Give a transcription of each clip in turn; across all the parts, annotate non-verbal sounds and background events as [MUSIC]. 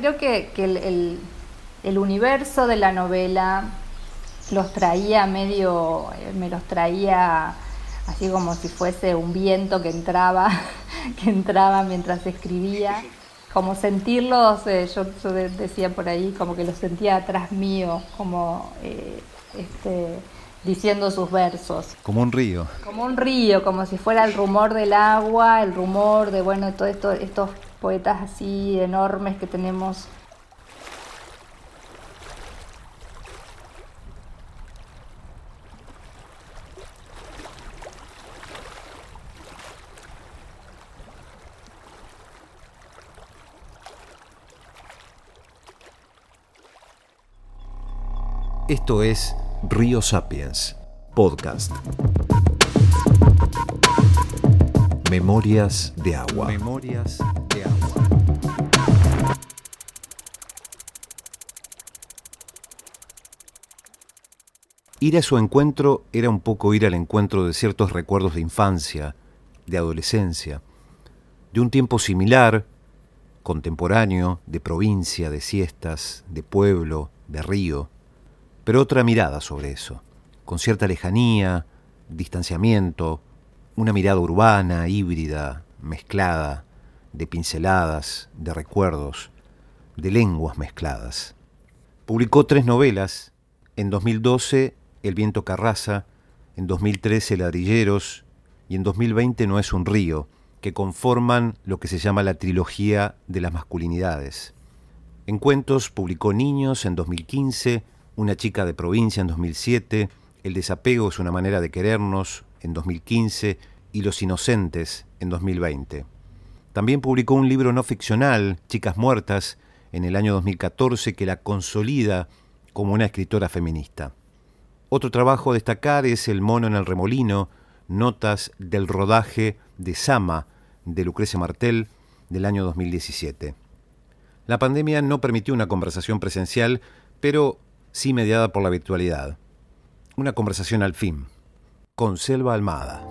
creo que, el, universo de la novela los traía medio, eh, me los traía así como si fuese un viento que entraba, [LAUGHS] que entraba mientras escribía, como sentirlos, eh, yo, decía por ahí, como que los sentía atrás mío, como eh, este, diciendo sus versos. Como un río. Como un río, como si fuera el rumor del agua, el rumor de, bueno, todos esto, estos poetas así enormes que tenemos Esto es Río Sapiens, podcast. Memorias de agua. Memorias Ir a su encuentro era un poco ir al encuentro de ciertos recuerdos de infancia, de adolescencia, de un tiempo similar, contemporáneo, de provincia, de siestas, de pueblo, de río pero otra mirada sobre eso, con cierta lejanía, distanciamiento, una mirada urbana, híbrida, mezclada, de pinceladas, de recuerdos, de lenguas mezcladas. Publicó tres novelas, en 2012 El viento carraza, en 2013 Ladrilleros y en 2020 No es un río, que conforman lo que se llama la trilogía de las masculinidades. En cuentos publicó Niños en 2015, una chica de provincia en 2007, El desapego es una manera de querernos en 2015 y Los inocentes en 2020. También publicó un libro no ficcional, Chicas Muertas, en el año 2014 que la consolida como una escritora feminista. Otro trabajo a destacar es El mono en el remolino, notas del rodaje de Sama de Lucrecia Martel del año 2017. La pandemia no permitió una conversación presencial, pero sí mediada por la virtualidad. Una conversación al fin, con Selva Almada.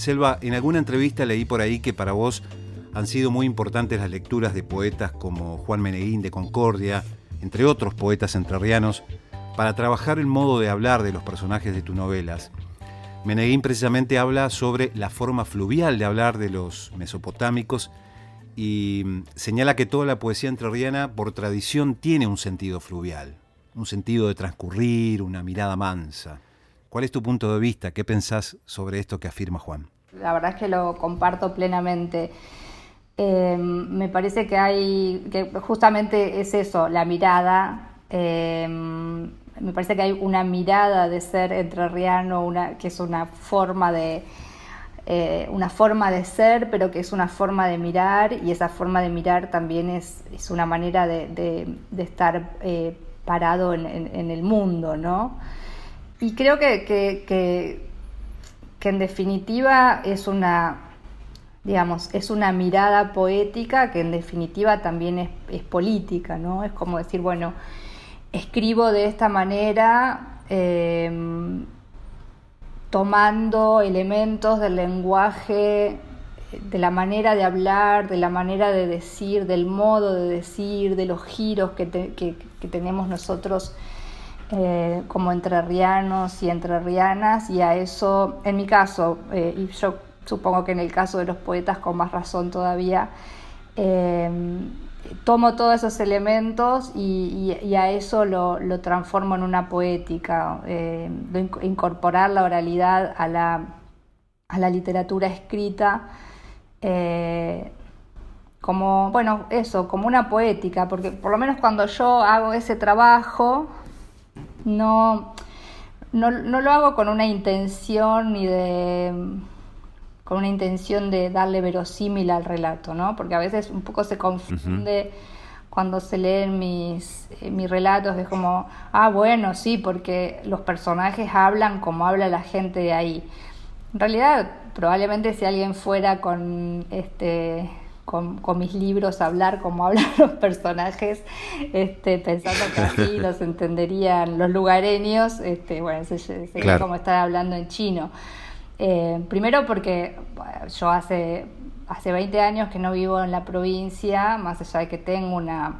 Selva, en alguna entrevista leí por ahí que para vos han sido muy importantes las lecturas de poetas como Juan Meneguín de Concordia, entre otros poetas entrerrianos, para trabajar el modo de hablar de los personajes de tus novelas. Meneguín precisamente habla sobre la forma fluvial de hablar de los mesopotámicos y mm, señala que toda la poesía entrerriana por tradición tiene un sentido fluvial, un sentido de transcurrir, una mirada mansa. ¿Cuál es tu punto de vista? ¿Qué pensás sobre esto que afirma Juan? La verdad es que lo comparto plenamente. Em, me parece que hay, que justamente es eso, la mirada. Em, me parece que hay una mirada de ser entrerriano, una, que es una forma de, eh, una forma de ser, pero que es una forma de mirar, y esa forma de mirar también es, es una manera de, estar eh, parado en, el mundo, ¿no? Y creo que, que, en definitiva es una, digamos, es una mirada poética que en definitiva también es, política, ¿no? Es como decir, bueno, escribo de esta manera, em, tomando elementos del lenguaje, de la manera de hablar, de la manera de decir, del modo de decir, de los giros que, tenemos nosotros eh, como entrerrianos y entrerrianas, y a eso, en mi caso, eh, y yo supongo que en el caso de los poetas con más razón todavía, em, tomo todos esos elementos y, a eso lo, transformo en una poética, eh, incorporar la oralidad a la, a la literatura escrita. Eh, como, bueno, eso, como una poética, porque por lo menos cuando yo hago ese trabajo, no, no, no lo hago con una intención ni de con una intención de darle verosímil al relato, ¿no? Porque a veces un poco se confunde cuando se leen mis, eh, mis relatos, es como, ah, bueno, sí, porque los personajes hablan como habla la gente de ahí. En realidad, probablemente si alguien fuera con, este, con, mis libros hablar como [LAUGHS] hablan los personajes, este, pensando que así [LAUGHS] los entenderían los lugareños, este, bueno, sería como estar hablando en chino. Eh, primero porque yo hace, hace 20 años que no vivo en la provincia, más allá de que tengo una,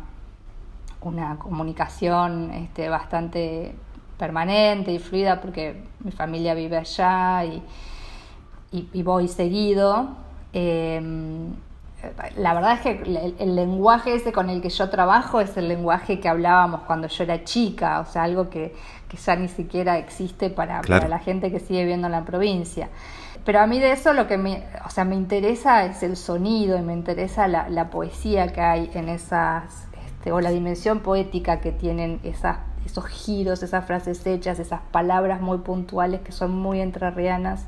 una comunicación este, bastante permanente y fluida porque mi familia vive allá y, y, voy seguido. Eh, la verdad es que el, lenguaje ese con el que yo trabajo es el lenguaje que hablábamos cuando yo era chica, o sea, algo que, ya ni siquiera existe para, la gente que sigue viviendo en la provincia. Pero a mí de eso lo que me, o sea, me interesa es el sonido y me interesa la, poesía que hay en esas, este, o la dimensión poética que tienen esas, esos giros, esas frases hechas, esas palabras muy puntuales que son muy entrerrianas.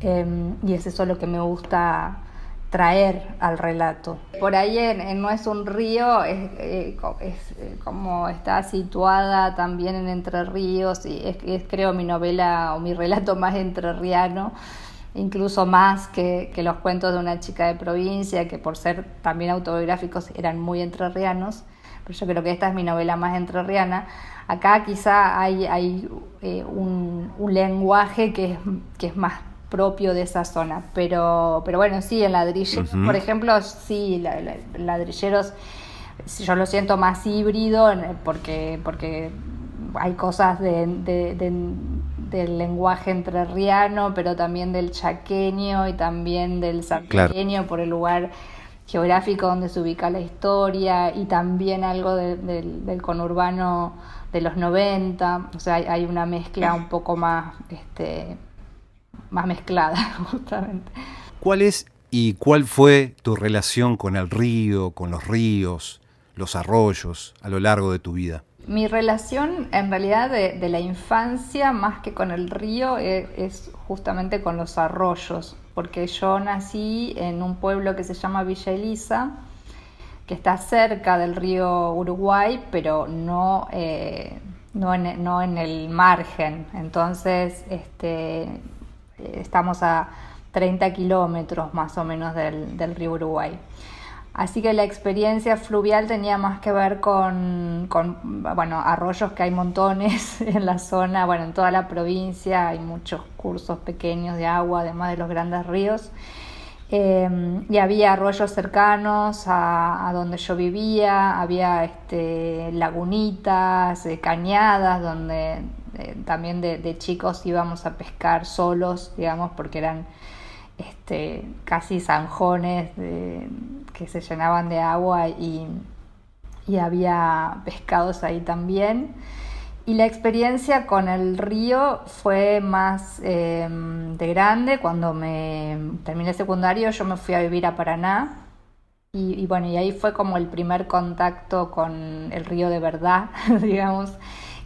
Em, y es eso lo que me gusta traer al relato. Por ahí en, No es un río es, eh, eh, como está situada también en Entre Ríos y es, creo mi novela o mi relato más entrerriano, incluso más que, los cuentos de una chica de provincia que por ser también autobiográficos eran muy entrerrianos, pero yo creo que esta es mi novela más entrerriana. Acá quizá hay, hay eh, un, un, lenguaje que es, que es más propio de esa zona. Pero, pero bueno, sí, en ladrilleros, por ejemplo, sí, ladrilleros, yo lo siento más híbrido porque, porque hay cosas de, del lenguaje entrerriano, pero también del chaqueño y también del santiagueño por el lugar geográfico donde se ubica la historia y también algo del conurbano de los 90, o sea, hay, hay una mezcla un poco más este, más mezclada, [LAUGHS] justamente. ¿Cuál es y cuál fue tu relación con el río, con los ríos, los arroyos a lo largo de tu vida? Mi relación en realidad de, la infancia más que con el río es, es, justamente con los arroyos, porque yo nací en un pueblo que se llama Villa Elisa, que está cerca del río Uruguay, pero no, eh, no, en, no en el margen. Entonces, este, estamos a 30 kilómetros más o menos del, río Uruguay. Así que la experiencia fluvial tenía más que ver con, bueno, arroyos que hay montones [LAUGHS] en la zona, bueno, en toda la provincia hay muchos cursos pequeños de agua, además de los grandes ríos. Em, y había arroyos cercanos a, donde yo vivía, había este, lagunitas, eh, cañadas, donde también de, chicos íbamos a pescar solos, digamos, porque eran este, casi zanjones que se llenaban de agua y, había pescados ahí también. Y la experiencia con el río fue más em, de grande. Cuando me terminé secundario yo me fui a vivir a Paraná. Y, y, bueno, y ahí fue como el primer contacto con el río de verdad, [LAUGHS] digamos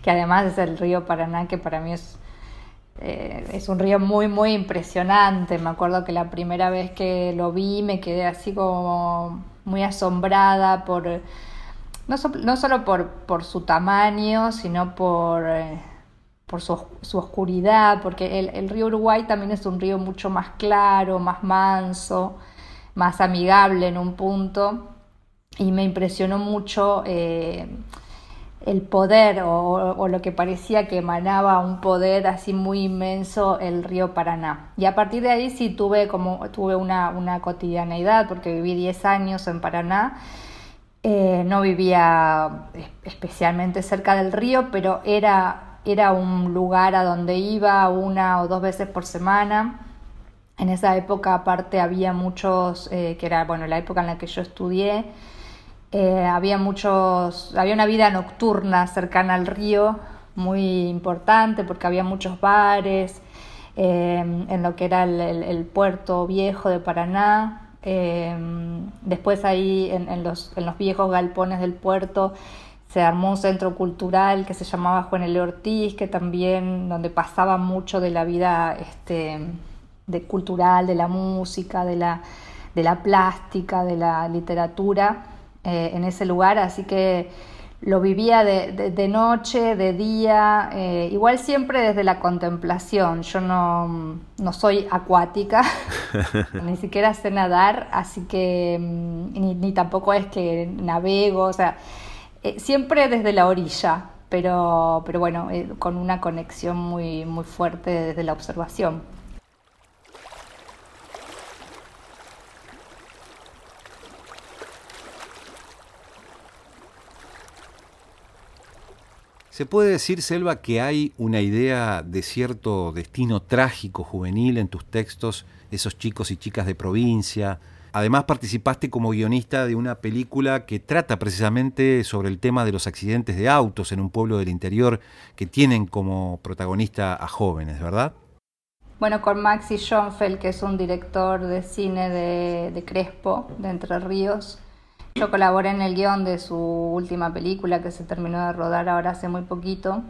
que además es el río Paraná, que para mí es, eh, es un río muy, muy impresionante. Me acuerdo que la primera vez que lo vi me quedé así como muy asombrada por, no, no solo por, su tamaño, sino por, eh, por su, oscuridad, porque el, el, río Uruguay también es un río mucho más claro, más manso, más amigable en un punto, y me impresionó mucho. Eh, el poder o, lo que parecía que emanaba un poder así muy inmenso el río Paraná. Y a partir de ahí sí tuve como tuve una, una cotidianeidad porque viví 10 años en Paraná. Eh, no vivía especialmente cerca del río, pero era, era un lugar a donde iba una o dos veces por semana. En esa época aparte había muchos, eh, que era bueno la época en la que yo estudié, eh, había muchos, había una vida nocturna cercana al río muy importante porque había muchos bares eh, en lo que era el, puerto viejo de Paraná. Eh, después ahí en, los, en los viejos galpones del puerto se armó un centro cultural que se llamaba Juan L. Ortiz, que también donde pasaba mucho de la vida este, de cultural, de la música, de la, de la plástica, de la literatura. Eh, en ese lugar, así que lo vivía de, noche, de día, eh, igual siempre desde la contemplación. Yo no, no soy acuática, [LAUGHS] ni siquiera sé nadar, así que mm, ni, tampoco es que navego, o sea, eh, siempre desde la orilla, pero, pero bueno, eh, con una conexión muy, muy fuerte desde la observación. ¿Se puede decir, Selva, que hay una idea de cierto destino trágico juvenil en tus textos, esos chicos y chicas de provincia? Además participaste como guionista de una película que trata precisamente sobre el tema de los accidentes de autos en un pueblo del interior que tienen como protagonista a jóvenes, ¿verdad? Bueno, con Maxi Schoenfeld, que es un director de cine de, de Crespo, de Entre Ríos, yo colaboré en el guion de su última película que se terminó de rodar ahora hace muy poquito,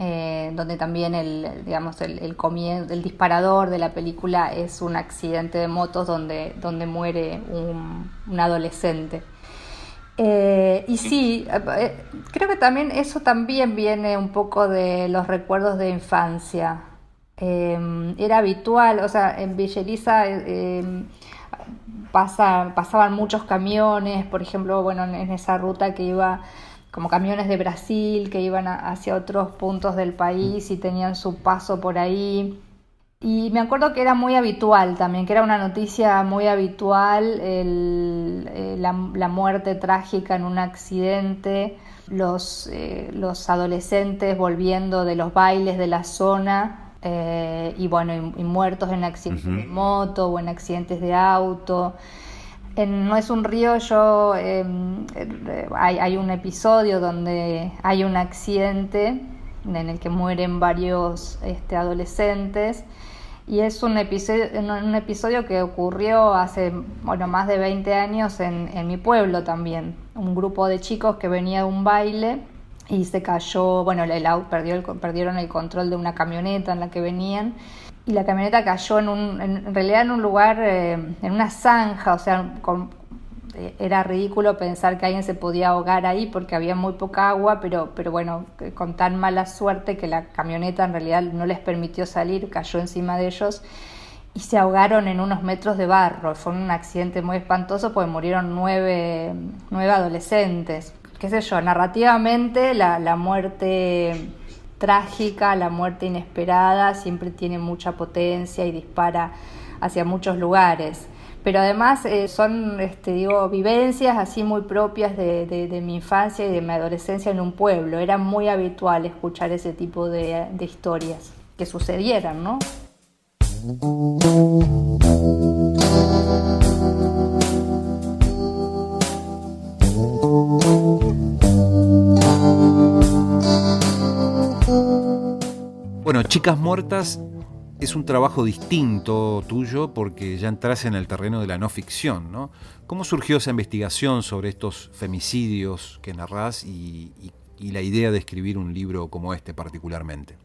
eh, donde también el, digamos, el, el, disparador de la película es un accidente de motos donde, donde muere un, adolescente. Eh, y sí, eh, creo que también eso también viene un poco de los recuerdos de infancia. era habitual, o sea, en Villeliza pasa, pasaban muchos camiones, por ejemplo, bueno, en, esa ruta que iba como camiones de Brasil que iban hacia otros puntos del país y tenían su paso por ahí. Y me acuerdo que era muy habitual también, que era una noticia muy habitual eh, la, muerte trágica en un accidente, eh, los adolescentes volviendo de los bailes de la zona eh, y bueno, y, muertos en accidentes de moto o en accidentes de auto. En No es un río, yo em, eh, hay, un episodio donde hay un accidente en el que mueren varios este, adolescentes y es un episodio, un episodio que ocurrió hace bueno, más de 20 años en, en mi pueblo también. Un grupo de chicos que venía de un baile y se cayó, bueno, el auto perdió el, perdieron el control de una camioneta en la que venían y la camioneta cayó en, un, en realidad en un lugar, eh, en una zanja, o sea, eh, era ridículo pensar que alguien se podía ahogar ahí porque había muy poca agua, pero, pero bueno, con tan mala suerte que la camioneta en realidad no les permitió salir, cayó encima de ellos y se ahogaron en unos metros de barro. Fue un accidente muy espantoso porque murieron nueve, nueve adolescentes qué sé yo, narrativamente la, muerte trágica, la muerte inesperada siempre tiene mucha potencia y dispara hacia muchos lugares. Pero además eh, son, este, digo, vivencias así muy propias de, de, mi infancia y de mi adolescencia en un pueblo. Era muy habitual escuchar ese tipo de, de historias que sucedieran, ¿no? Bueno, Chicas Muertas es un trabajo distinto tuyo porque ya entras en el terreno de la no ficción, ¿no? ¿Cómo surgió esa investigación sobre estos femicidios que narrás y, la idea de escribir un libro como este particularmente?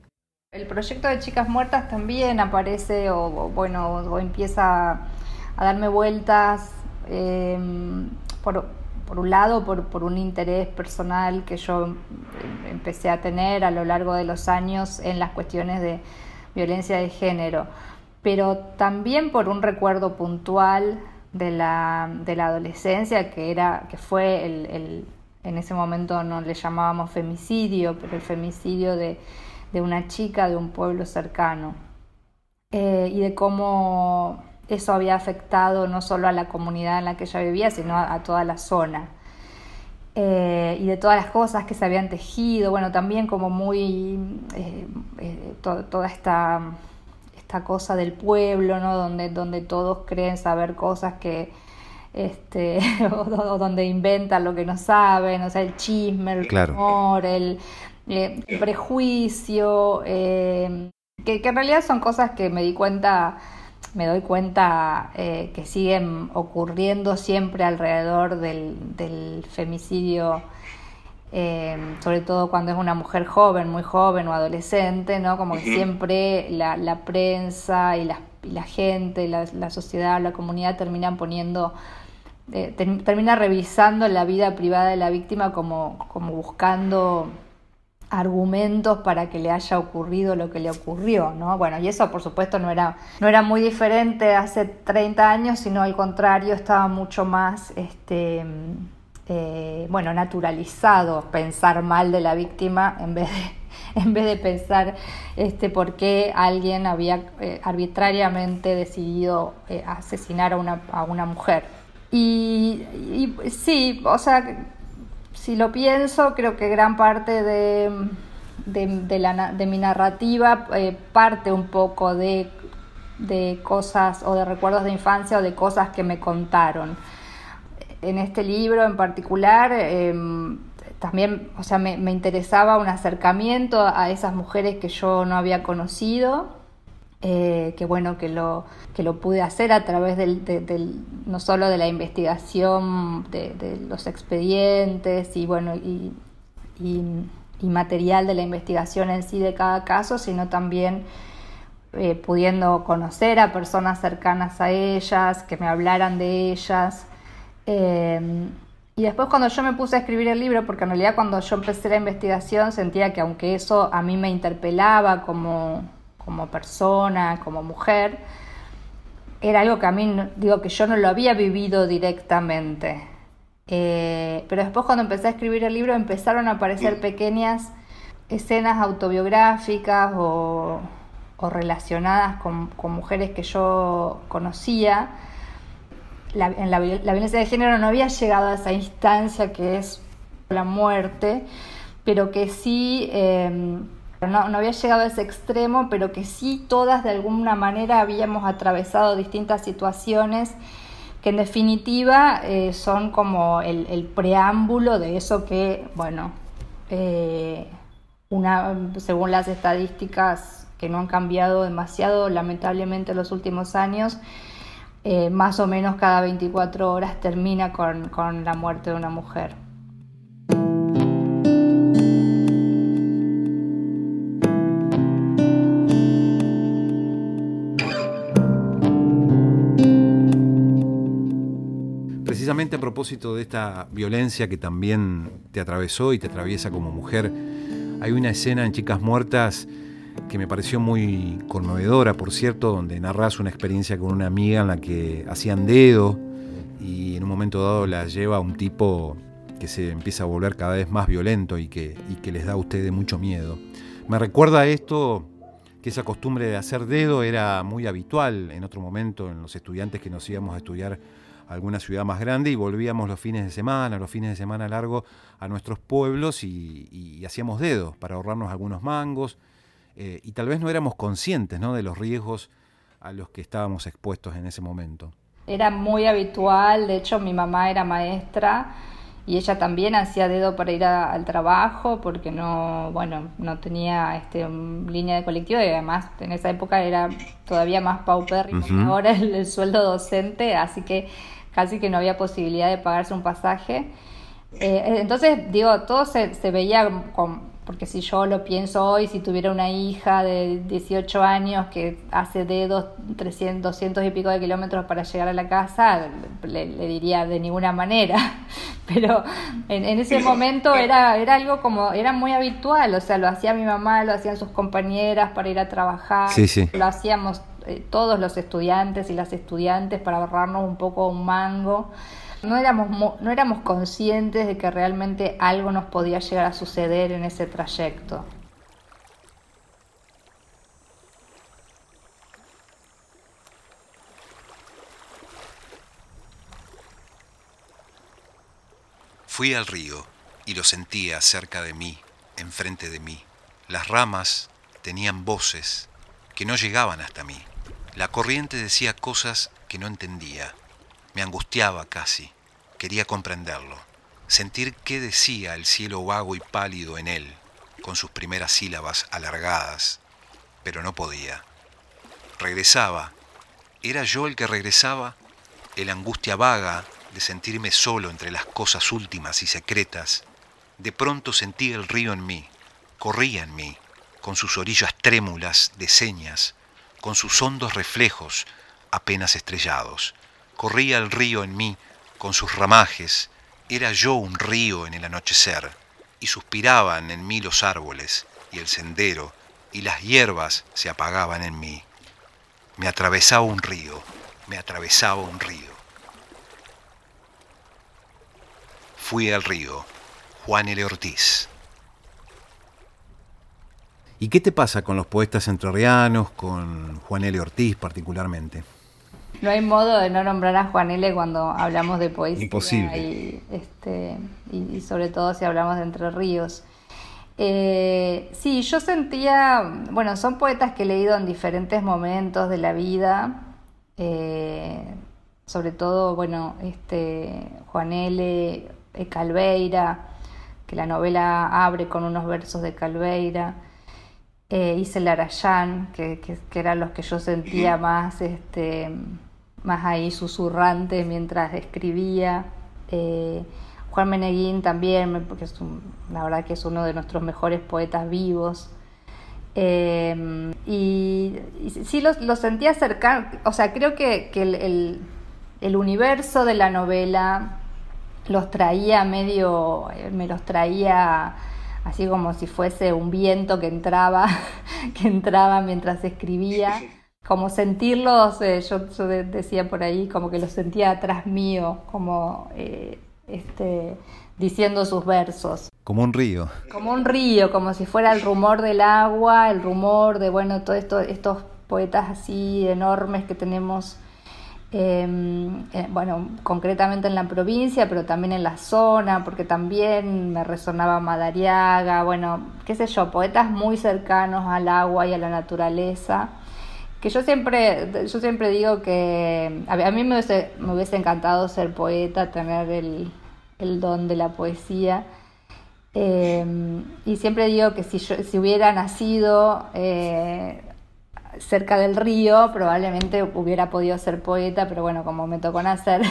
El proyecto de Chicas Muertas también aparece o, bueno, o empieza a darme vueltas eh, por, por un lado, por, un interés personal que yo empecé a tener a lo largo de los años en las cuestiones de violencia de género, pero también por un recuerdo puntual de la, adolescencia, que, era, que fue el, en ese momento no le llamábamos femicidio, pero el femicidio de, una chica de un pueblo cercano, eh, y de cómo eso había afectado no solo a la comunidad en la que ella vivía, sino a, toda la zona. Eh, y de todas las cosas que se habían tejido, bueno, también como muy eh, eh, toda esta, esta cosa del pueblo, ¿no? Donde, donde todos creen saber cosas que, este, [LAUGHS] o, donde inventan lo que no saben, o sea, el chisme, el rumor, el, prejuicio, que, que en realidad son cosas que me di cuenta me doy cuenta eh, que siguen ocurriendo siempre alrededor del, femicidio, eh, sobre todo cuando es una mujer joven, muy joven o adolescente, ¿no? Como que siempre la, prensa y la, gente, la, sociedad, la comunidad terminan poniendo eh, termina revisando la vida privada de la víctima como, como buscando argumentos para que le haya ocurrido lo que le ocurrió, ¿no? Bueno, y eso por supuesto no era, no era muy diferente hace 30 años, sino al contrario, estaba mucho más, este, eh, bueno, naturalizado pensar mal de la víctima en vez de, [LAUGHS] en vez de pensar este, por qué alguien había eh, arbitrariamente decidido eh, asesinar a una, a una mujer. Y, y sí, o sea, si lo pienso, creo que gran parte de, de, mi narrativa eh, parte un poco de, cosas o de recuerdos de infancia o de cosas que me contaron. En este libro en particular, em, también, o sea, me, interesaba un acercamiento a esas mujeres que yo no había conocido eh, que bueno que lo, que lo pude hacer a través del, no solo de la investigación de, los expedientes y bueno y, material de la investigación en sí de cada caso, sino también eh, pudiendo conocer a personas cercanas a ellas, que me hablaran de ellas. Em, y después cuando yo me puse a escribir el libro, porque en realidad cuando yo empecé la investigación sentía que aunque eso a mí me interpelaba como, como persona, como mujer, era algo que a mí, digo que yo no lo había vivido directamente. Eh, pero después cuando empecé a escribir el libro empezaron a aparecer pequeñas escenas autobiográficas o, relacionadas con, mujeres que yo conocía. La, en la, violencia de género no había llegado a esa instancia que es la muerte, pero que sí... Eh, no, no había llegado a ese extremo, pero que sí todas de alguna manera habíamos atravesado distintas situaciones que en definitiva eh, son como el, preámbulo de eso que, bueno, eh, una, según las estadísticas que no han cambiado demasiado lamentablemente en los últimos años, eh, más o menos cada 24 horas termina con la muerte de una mujer. A propósito de esta violencia que también te atravesó y te atraviesa como mujer, hay una escena en Chicas Muertas que me pareció muy conmovedora, por cierto, donde narras una experiencia con una amiga en la que hacían dedo y en un momento dado la lleva a un tipo que se empieza a volver cada vez más violento y que, y que les da a ustedes mucho miedo. Me recuerda esto que esa costumbre de hacer dedo era muy habitual en otro momento en los estudiantes que nos íbamos a estudiar alguna ciudad más grande y volvíamos los fines de semana, los fines de semana largo a nuestros pueblos y, hacíamos dedos para ahorrarnos algunos mangos eh, y tal vez no éramos conscientes ¿no? de los riesgos a los que estábamos expuestos en ese momento. Era muy habitual, de hecho mi mamá era maestra y ella también hacía dedo para ir al trabajo porque no, bueno, no tenía este, línea de colectivo y además en esa época era todavía más paupérrimo que ahora el, sueldo docente, así que casi que no había posibilidad de pagarse un pasaje. Eh, entonces, digo, todo se, se veía con, porque si yo lo pienso hoy, si tuviera una hija de 18 años que hace dedos 300, 200 y pico de kilómetros para llegar a la casa, le, diría de ninguna manera. [LAUGHS] Pero en, ese momento era, era algo como, era muy habitual, o sea, lo hacía mi mamá, lo hacían sus compañeras para ir a trabajar, lo hacíamos eh, todos los estudiantes y las estudiantes para ahorrarnos un poco un mango no éramos, no éramos conscientes de que realmente algo nos podía llegar a suceder en ese trayecto. Fui al río y lo sentía cerca de mí, enfrente de mí. Las ramas tenían voces que no llegaban hasta mí. La corriente decía cosas que no entendía. Me angustiaba casi. Quería comprenderlo, sentir qué decía el cielo vago y pálido en él, con sus primeras sílabas alargadas, pero no podía. Regresaba. ¿Era yo el que regresaba? El angustia vaga de sentirme solo entre las cosas últimas y secretas. De pronto sentí el río en mí, corría en mí, con sus orillas trémulas de señas, con sus hondos reflejos apenas estrellados corría el río en mí con sus ramajes, era yo un río en el anochecer, y suspiraban en mí los árboles, y el sendero, y las hierbas se apagaban en mí. Me atravesaba un río, me atravesaba un río. Fui al río, Juan L. Ortiz. ¿Y qué te pasa con los poetas entrerrianos, con Juan L. Ortiz particularmente? No hay modo de no nombrar a Juan L. cuando hablamos de poesía. Imposible. Y, este, y, sobre todo si hablamos de Entre Ríos. Eh, sí, yo sentía, bueno, son poetas que he leído en diferentes momentos de la vida, eh, sobre todo, bueno, este, Juan L. Calveira, que la novela abre con unos versos de Calveira eh, Isel Arayán, que, que, eran los que yo sentía más, este, más ahí susurrantes mientras escribía. Eh, Juan Meneguín también, porque es la verdad que es uno de nuestros mejores poetas vivos. Eh, y, sí lo, sentía cercano, o sea, creo que, el, el, universo de la novela los traía medio, me los traía así como si fuese un viento que entraba, [LAUGHS] que entraba mientras escribía. Como sentirlos, eh, yo, decía por ahí, como que los sentía atrás mío, como eh, este, diciendo sus versos. Como un río. Como un río, como si fuera el rumor del agua, el rumor de, bueno, todos esto, estos poetas así enormes que tenemos Em, eh, bueno, concretamente en la provincia, pero también en la zona, porque también me resonaba Madariaga, bueno, qué sé yo, poetas muy cercanos al agua y a la naturaleza, que yo siempre, yo siempre digo que a mí me hubiese, encantado ser poeta, tener el, el don de la poesía. Em, y siempre digo que si, yo, si hubiera nacido eh, cerca del río, probablemente hubiera podido ser poeta, pero bueno, como me tocó nacer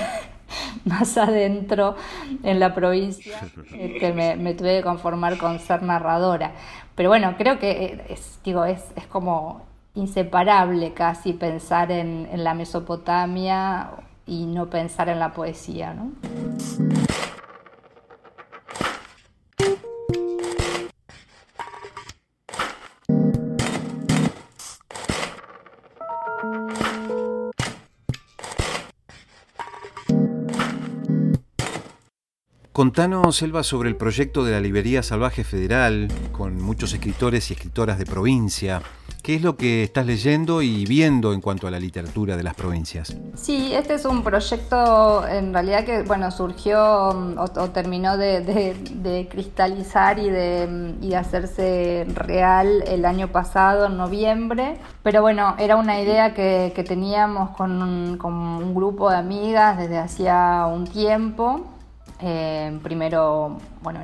[LAUGHS] más adentro en la provincia, este, me, tuve que conformar con ser narradora. Pero bueno, creo que eh, es, digo, es, es como inseparable casi pensar en, en la Mesopotamia y no pensar en la poesía, ¿no? Contanos, Selva, sobre el proyecto de la Librería Salvaje Federal, con muchos escritores y escritoras de provincia. ¿Qué es lo que estás leyendo y viendo en cuanto a la literatura de las provincias? Sí, este es un proyecto en realidad que bueno surgió mm, o, terminó de, cristalizar y de, hacerse real el año pasado, en noviembre. Pero bueno, era una idea que, teníamos con con un grupo de amigas desde hacía un tiempo eh, primero, bueno,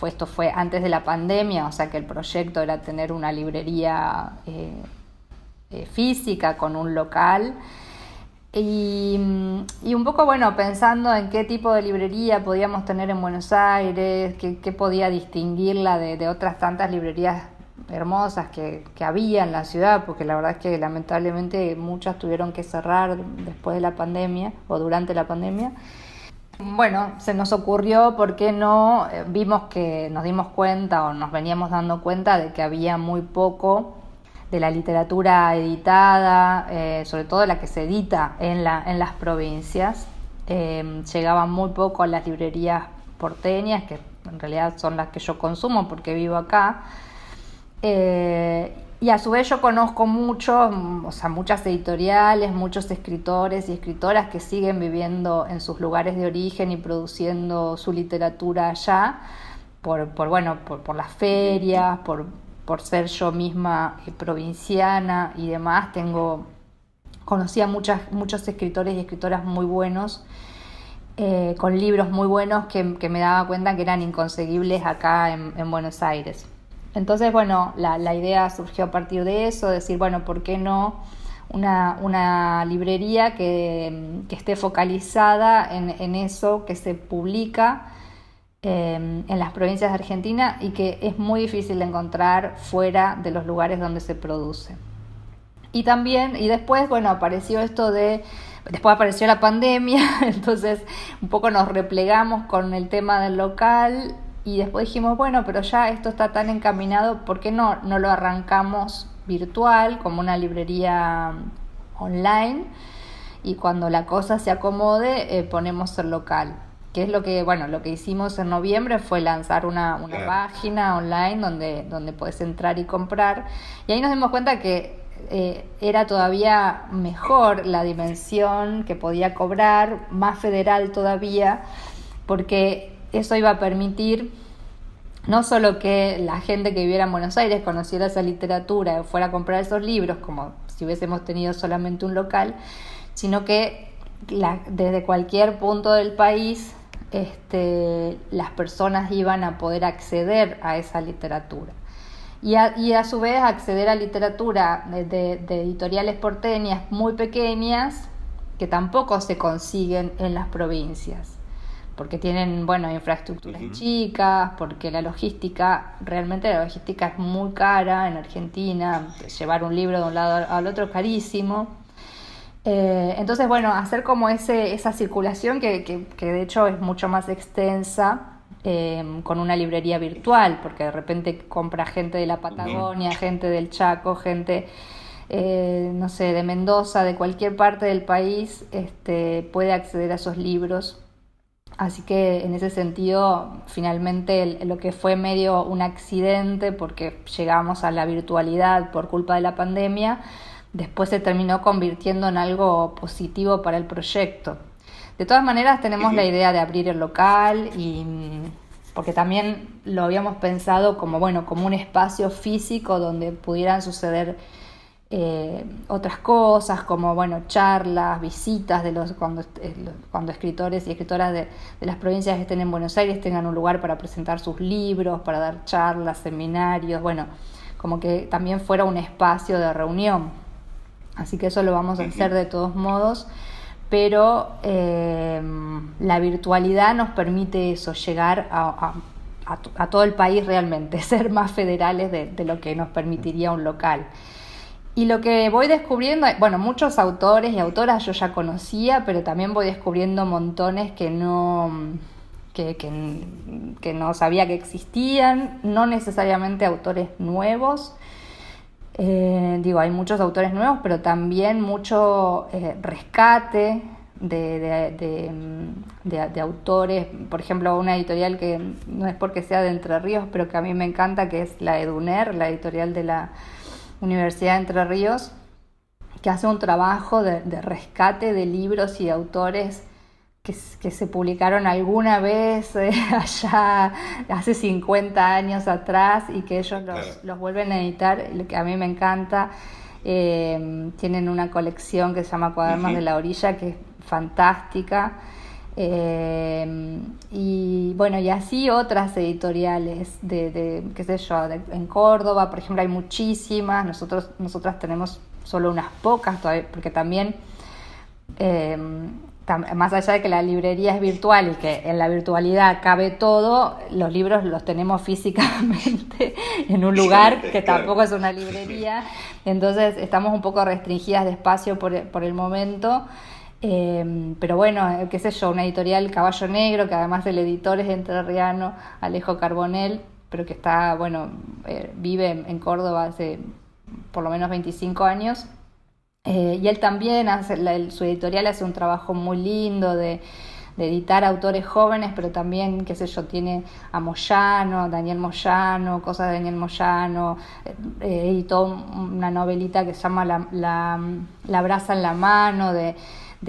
fue, esto fue antes de la pandemia, o sea que el proyecto era tener una librería eh, eh, física con un local. Y, un poco, bueno, pensando en qué tipo de librería podíamos tener en Buenos Aires, qué, podía distinguirla de, otras tantas librerías hermosas que, que, había en la ciudad, porque la verdad es que lamentablemente muchas tuvieron que cerrar después de la pandemia o durante la pandemia. Bueno, se nos ocurrió, ¿por qué no? Eh, vimos que nos dimos cuenta o nos veníamos dando cuenta de que había muy poco de la literatura editada, eh, sobre todo la que se edita en, la, en las provincias. Eh, llegaba muy poco a las librerías porteñas, que en realidad son las que yo consumo porque vivo acá. Y a su vez yo conozco muchos, o sea, muchas editoriales, muchos escritores y escritoras que siguen viviendo en sus lugares de origen y produciendo su literatura allá, por, por bueno, por, por, las ferias, por, por ser yo misma eh, provinciana y demás. Tengo, conocí a muchas, muchos escritores y escritoras muy buenos. Eh, con libros muy buenos que, me daba cuenta que eran inconseguibles acá en Buenos Aires. Entonces, bueno, la, idea surgió a partir de eso, decir, bueno, ¿por qué no una, librería que, esté focalizada en, eso que se publica em, en las provincias de Argentina y que es muy difícil de encontrar fuera de los lugares donde se produce? Y también, y después, bueno, apareció esto de Después apareció la pandemia, [LAUGHS] entonces un poco nos replegamos con el tema del local y después dijimos, bueno, pero ya esto está tan encaminado, ¿por qué no, no lo arrancamos virtual como una librería online? Y cuando la cosa se acomode, eh, ponemos el local que es lo que, bueno, lo que hicimos en noviembre fue lanzar una, página online donde, donde puedes entrar y comprar. Y ahí nos dimos cuenta que eh, era todavía mejor la dimensión que podía cobrar, más federal todavía, porque eso iba a permitir no solo que la gente que viviera en Buenos Aires conociera esa literatura, fuera a comprar esos libros, como si hubiésemos tenido solamente un local, sino que desde cualquier punto del país este, las personas iban a poder acceder a esa literatura. Y a, su vez acceder a literatura de, editoriales porteñas muy pequeñas que tampoco se consiguen en las provincias, porque tienen, bueno, infraestructuras chicas, porque la logística, realmente la logística es muy cara en Argentina, llevar un libro de un lado al otro es carísimo. Eh, entonces, bueno, hacer como ese, esa circulación que, que, de hecho es mucho más extensa em, con una librería virtual, porque de repente compra gente de la Patagonia, gente del Chaco, gente, eh, no sé, de Mendoza, de cualquier parte del país, este, puede acceder a esos libros. Así que en ese sentido, finalmente lo que fue medio un accidente porque llegamos a la virtualidad por culpa de la pandemia, después se terminó convirtiendo en algo positivo para el proyecto. De todas maneras, tenemos la idea de abrir el local y porque también lo habíamos pensado como bueno, como un espacio físico donde pudieran suceder eh, otras cosas, como bueno, charlas, visitas de los cuando, eh, cuando escritores y escritoras de, de, las provincias que estén en Buenos Aires tengan un lugar para presentar sus libros, para dar charlas, seminarios, bueno, como que también fuera un espacio de reunión. Así que eso lo vamos a hacer de todos modos, pero eh, la virtualidad nos permite eso, llegar a, todo el país realmente, [LAUGHS] ser más federales de, lo que nos permitiría un local. Y lo que voy descubriendo, bueno, muchos autores y autoras yo ya conocía, pero también voy descubriendo montones que no, que, que no sabía que existían, no necesariamente autores nuevos, eh, digo, hay muchos autores nuevos, pero también mucho eh, rescate de, de, autores. Por ejemplo, una editorial que no es porque sea de Entre Ríos, pero que a mí me encanta, que es la EDUNER, la editorial de la Universidad de Entre Ríos, que hace un trabajo de, rescate de libros y de autores que, se publicaron alguna vez eh, [LAUGHS] allá hace 50 años atrás y que ellos los, vuelven a editar, lo que a mí me encanta. Eh, tienen una colección que se llama Cuadernos de la Orilla, que es fantástica. Eh, y bueno, y así otras editoriales de, qué sé yo, en Córdoba, por ejemplo, hay muchísimas, nosotros, nosotras tenemos solo unas pocas todavía, porque también más allá de que la librería es virtual y que en la virtualidad cabe todo, los libros los tenemos físicamente [LAUGHS] en un lugar que tampoco es una librería, entonces estamos un poco restringidas de espacio por, el momento. Em, pero bueno, qué sé yo, una editorial Caballo Negro, que además el editor es entrerriano, Alejo Carbonel, pero que está, bueno, eh, vive en Córdoba hace por lo menos 25 años. Eh, y él también, hace, su editorial hace un trabajo muy lindo de, editar autores jóvenes, pero también, qué sé yo, tiene a Moyano, Daniel Moyano, cosas de Daniel Moyano, eh, editó una novelita que se llama La, la, brasa en la mano, de,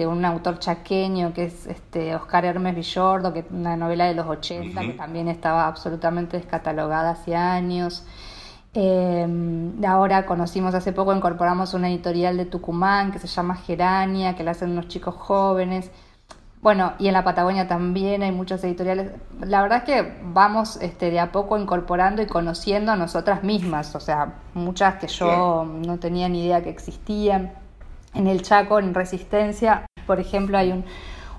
un autor chaqueño que es este Oscar Hermes Villordo, que es una novela de los 80 que también estaba absolutamente descatalogada hace años. Eh, ahora conocimos hace poco, incorporamos una editorial de Tucumán que se llama Gerania, que la hacen unos chicos jóvenes. Bueno, y en la Patagonia también hay muchas editoriales. La verdad es que vamos este, de a poco incorporando y conociendo a nosotras mismas, o sea, muchas que yo no tenía ni idea que existían. En el Chaco, en Resistencia, por ejemplo, hay un,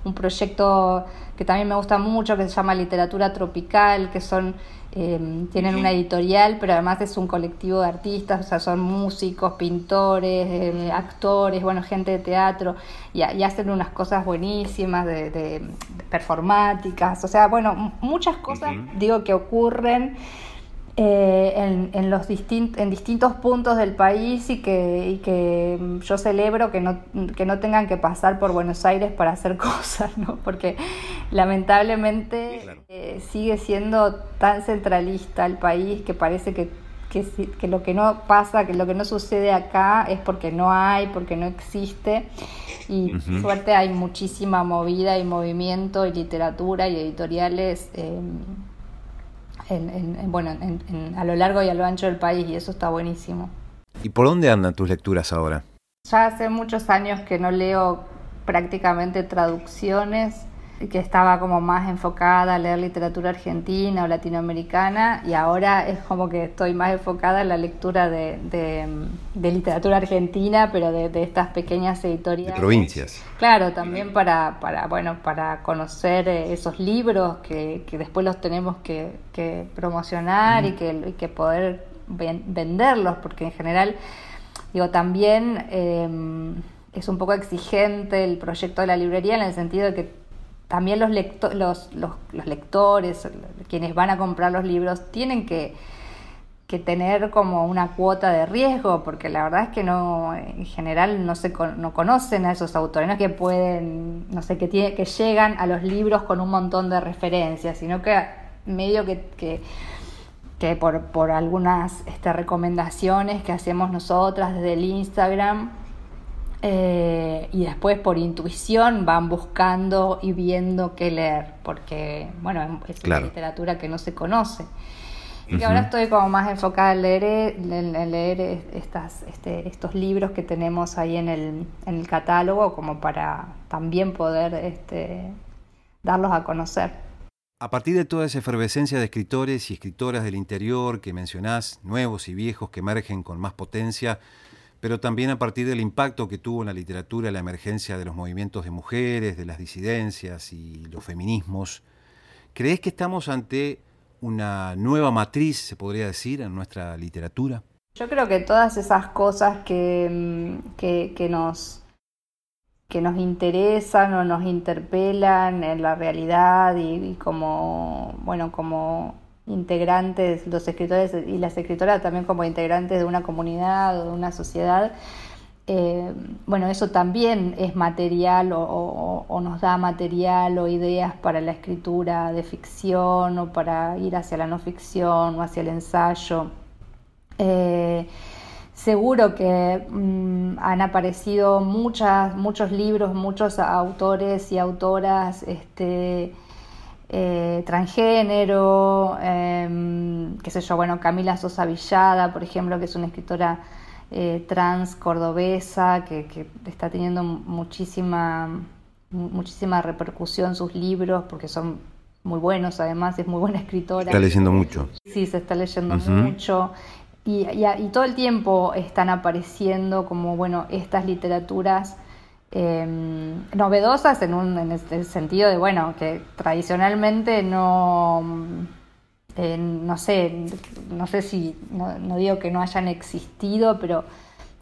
un proyecto que también me gusta mucho, que se llama Literatura Tropical, que son Em, tienen una editorial, pero además es un colectivo de artistas, o sea, son músicos, pintores, eh, actores, bueno, gente de teatro, y, hacen unas cosas buenísimas de, performáticas, o sea, bueno, muchas cosas, digo, que ocurren eh, en, en, los en distintos puntos del país y que, que yo celebro que no, que no tengan que pasar por Buenos Aires para hacer [LAUGHS] cosas, ¿no? porque lamentablemente eh, sigue siendo tan centralista el país que parece que, que, lo que no pasa, que lo que no sucede acá es porque no hay, porque no existe. Y suerte hay muchísima movida y movimiento y literatura y editoriales. Eh, bueno, a lo largo y a lo ancho del país y eso está buenísimo. ¿Y por dónde andan tus lecturas ahora? Ya hace muchos años que no leo prácticamente traducciones que estaba como más enfocada a leer literatura argentina o latinoamericana y ahora es como que estoy más enfocada en la lectura de, de, literatura argentina, pero de, estas pequeñas editoriales. De provincias. Claro, también para, para, bueno, para conocer eh, esos libros que, que después los tenemos que, que promocionar y, que, que poder venderlos, porque en general, digo, también... Eh, es un poco exigente el proyecto de la librería en el sentido de que también los, los, los, lectores, quienes van a comprar los libros, tienen que, tener como una cuota de riesgo, porque la verdad es que no, en general no, se, no conocen a esos autores, no es que pueden, no sé, que, tiene, que llegan a los libros con un montón de referencias, sino que medio que, que, por, por algunas este, recomendaciones que hacemos nosotras desde el Instagram, eh, y después por intuición van buscando y viendo qué leer, porque bueno, es una literatura que no se conoce. Y ahora estoy como más enfocada en leer, en, leer estas, este, estos libros que tenemos ahí en el, en el catálogo como para también poder este, darlos a conocer. A partir de toda esa efervescencia de escritores y escritoras del interior que mencionás, nuevos y viejos que emergen con más potencia, pero también a partir del impacto que tuvo en la literatura la emergencia de los movimientos de mujeres, de las disidencias y los feminismos. ¿Crees que estamos ante una nueva matriz, se podría decir, en nuestra literatura? Yo creo que todas esas cosas que, mm, que, nos, que nos interesan o nos interpelan en la realidad y, y como, bueno, como integrantes, los escritores y las escritoras también como integrantes de una comunidad o de una sociedad, eh, bueno, eso también es material o, nos da material o ideas para la escritura de ficción o para ir hacia la no ficción o hacia el ensayo. Eh, seguro que mm, han aparecido muchas, muchos libros, muchos autores y autoras este, eh, transgénero, em, qué sé yo, bueno, Camila Sosa Villada, por ejemplo, que es una escritora eh, trans cordobesa que, está teniendo muchísima, muchísima repercusión sus libros porque son muy buenos, además es muy buena escritora. Está leyendo mucho. Sí, se está leyendo mucho. Y, y, todo el tiempo están apareciendo como, bueno, estas literaturas Em, novedosas en, un, en el sentido de, bueno, que tradicionalmente no, eh, no sé, no sé si, no, digo que no hayan existido, pero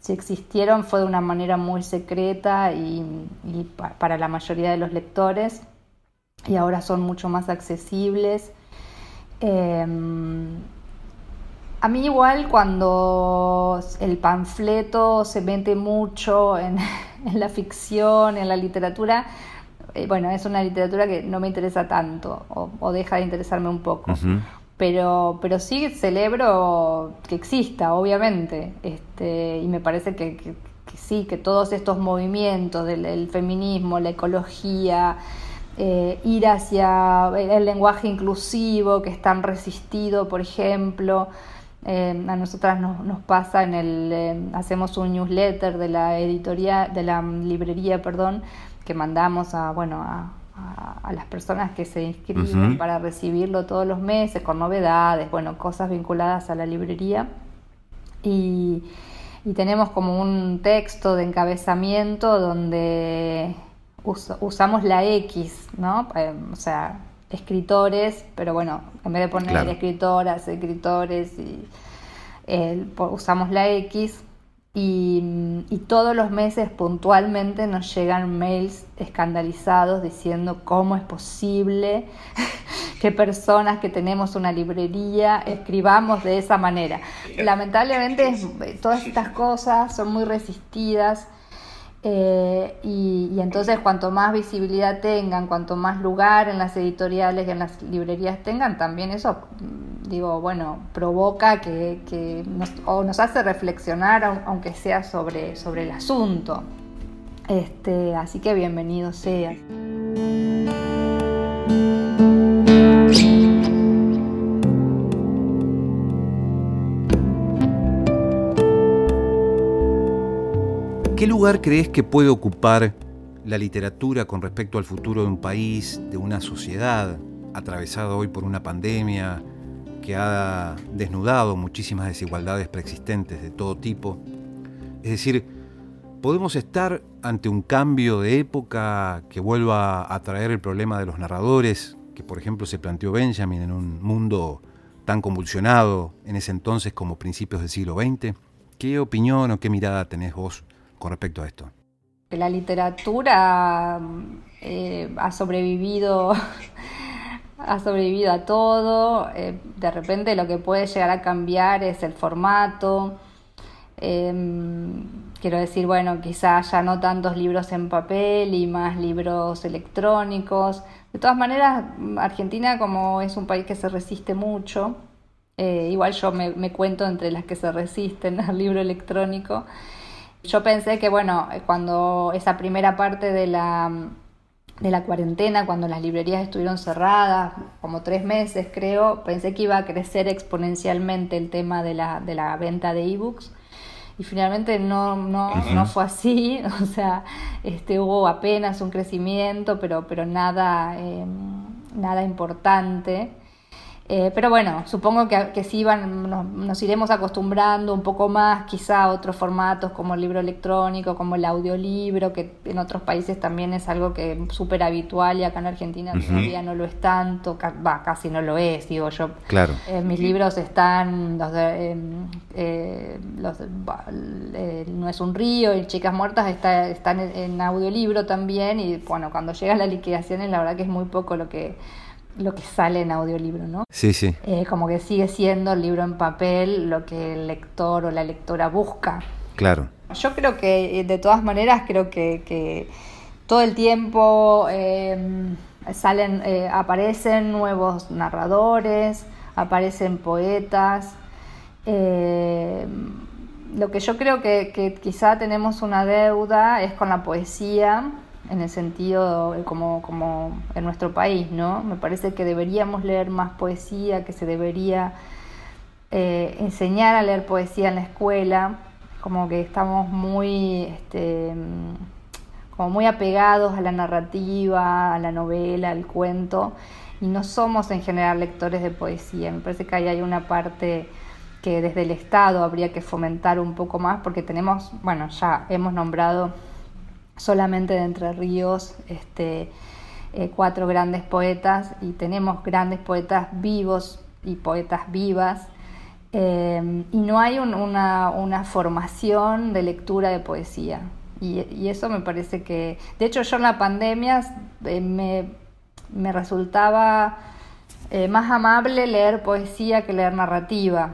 si existieron fue de una manera muy secreta y, para la mayoría de los lectores y ahora son mucho más accesibles. Em, a mí igual cuando el panfleto se mete mucho en, la ficción, en la literatura, eh, bueno, es una literatura que no me interesa tanto o, deja de interesarme un poco. Pero, pero sí celebro que exista, obviamente, este, y me parece que, sí, que todos estos movimientos del feminismo, la ecología, eh, ir hacia el lenguaje inclusivo que es tan resistido, por ejemplo, eh, a nosotras nos, pasa en el eh, hacemos un newsletter de la editorial de la librería perdón que mandamos a bueno a, las personas que se inscriben para recibirlo todos los meses con novedades bueno cosas vinculadas a la librería y, y tenemos como un texto de encabezamiento donde usamos la X, ¿no? Eh, o sea, escritores, pero bueno, en vez de poner escritoras, escritores, y, usamos la X y, todos los meses puntualmente nos llegan mails escandalizados diciendo cómo es posible [LAUGHS] que personas que tenemos una librería escribamos de esa manera. Lamentablemente todas estas cosas son muy resistidas eh, y, entonces cuanto más visibilidad tengan, cuanto más lugar en las editoriales y en las librerías tengan, también eso, mm, digo, bueno, provoca que, nos, o nos hace reflexionar, aunque sea sobre, sobre el asunto. Este, así que bienvenido sea. ¿Qué lugar crees que puede ocupar la literatura con respecto al futuro de un país, de una sociedad atravesada hoy por una pandemia que ha desnudado muchísimas desigualdades preexistentes de todo tipo? Es decir, ¿podemos estar ante un cambio de época que vuelva a traer el problema de los narradores, que por ejemplo se planteó Benjamin en un mundo tan convulsionado en ese entonces como principios del siglo XX? ¿Qué opinión o qué mirada tenés vos con respecto a esto? La literatura eh, ha sobrevivido [LAUGHS] ha sobrevivido a todo. Eh, de repente lo que puede llegar a cambiar es el formato. Em, quiero decir, bueno, quizás ya no tantos libros en papel y más libros electrónicos. De todas maneras, Argentina como es un país que se resiste mucho, eh, igual yo me, me, cuento entre las que se resisten al libro electrónico. Yo pensé que, bueno, cuando esa primera parte de la, de la cuarentena, cuando las librerías estuvieron cerradas, como tres meses creo, pensé que iba a crecer exponencialmente el tema de la, de la venta de ebooks. Y finalmente no, no, no fue así, [LAUGHS] o sea, este, hubo apenas un crecimiento, pero, pero nada, eh, nada importante. Eh, pero bueno, supongo que, que sí van, nos, iremos acostumbrando un poco más quizá a otros formatos como el libro electrónico, como el audiolibro, que en otros países también es algo que es súper habitual y acá en Argentina todavía no lo es tanto, va, casi no lo es, digo yo. Claro. Eh, mis libros están, los de, eh, los, No es un río y Chicas Muertas está, están en, audiolibro también y bueno, cuando llega la liquidación la verdad que es muy poco lo que lo que sale en audiolibro, ¿no? Sí, sí. Eh, como que sigue siendo el libro en papel lo que el lector o la lectora busca. Claro. Yo creo que, eh, de todas maneras, creo que, todo el tiempo em, salen, eh, aparecen nuevos narradores, aparecen poetas. Em, lo que yo creo que, que quizá tenemos una deuda es con la poesía en el sentido como, como en nuestro país, ¿no? Me parece que deberíamos leer más poesía, que se debería eh, enseñar a leer poesía en la escuela, como que estamos muy, este, como muy apegados a la narrativa, a la novela, al cuento, y no somos en general lectores de poesía. Me parece que ahí hay una parte que desde el Estado habría que fomentar un poco más, porque tenemos, bueno, ya hemos nombrado solamente de Entre Ríos este, eh, cuatro grandes poetas y tenemos grandes poetas vivos y poetas vivas. Eh, y no hay una, formación de lectura de poesía. Y, eso me parece que, de hecho yo en la pandemia eh, me, resultaba más amable leer poesía que leer narrativa.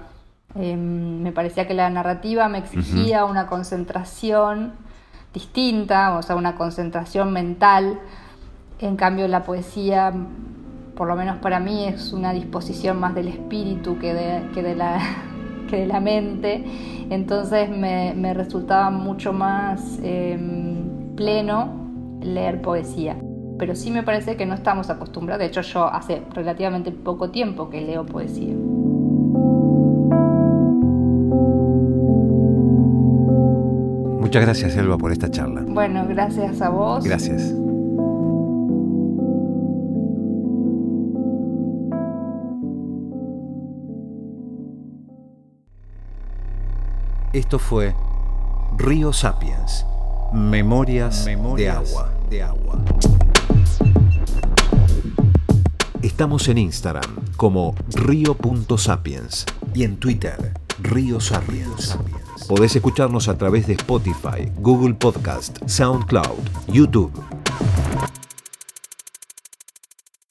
me parecía que la narrativa me exigía una concentración distinta, o sea, una concentración mental. En cambio, la poesía, por lo menos para mí, es una disposición más del espíritu que de, que de, la, [LAUGHS] que de la mente. Entonces me, resultaba mucho más em, pleno leer poesía. Pero sí me parece que no estamos acostumbrados. De hecho, yo hace relativamente poco tiempo que leo poesía. Muchas gracias, Elba, por esta charla. Bueno, gracias a vos. Gracias. Esto fue Río Sapiens, Memorias, de agua. de agua. Estamos en Instagram como río.sapiens y en Twitter Río Sapiens. Podés escucharnos a través de Spotify, Google Podcast, SoundCloud, YouTube.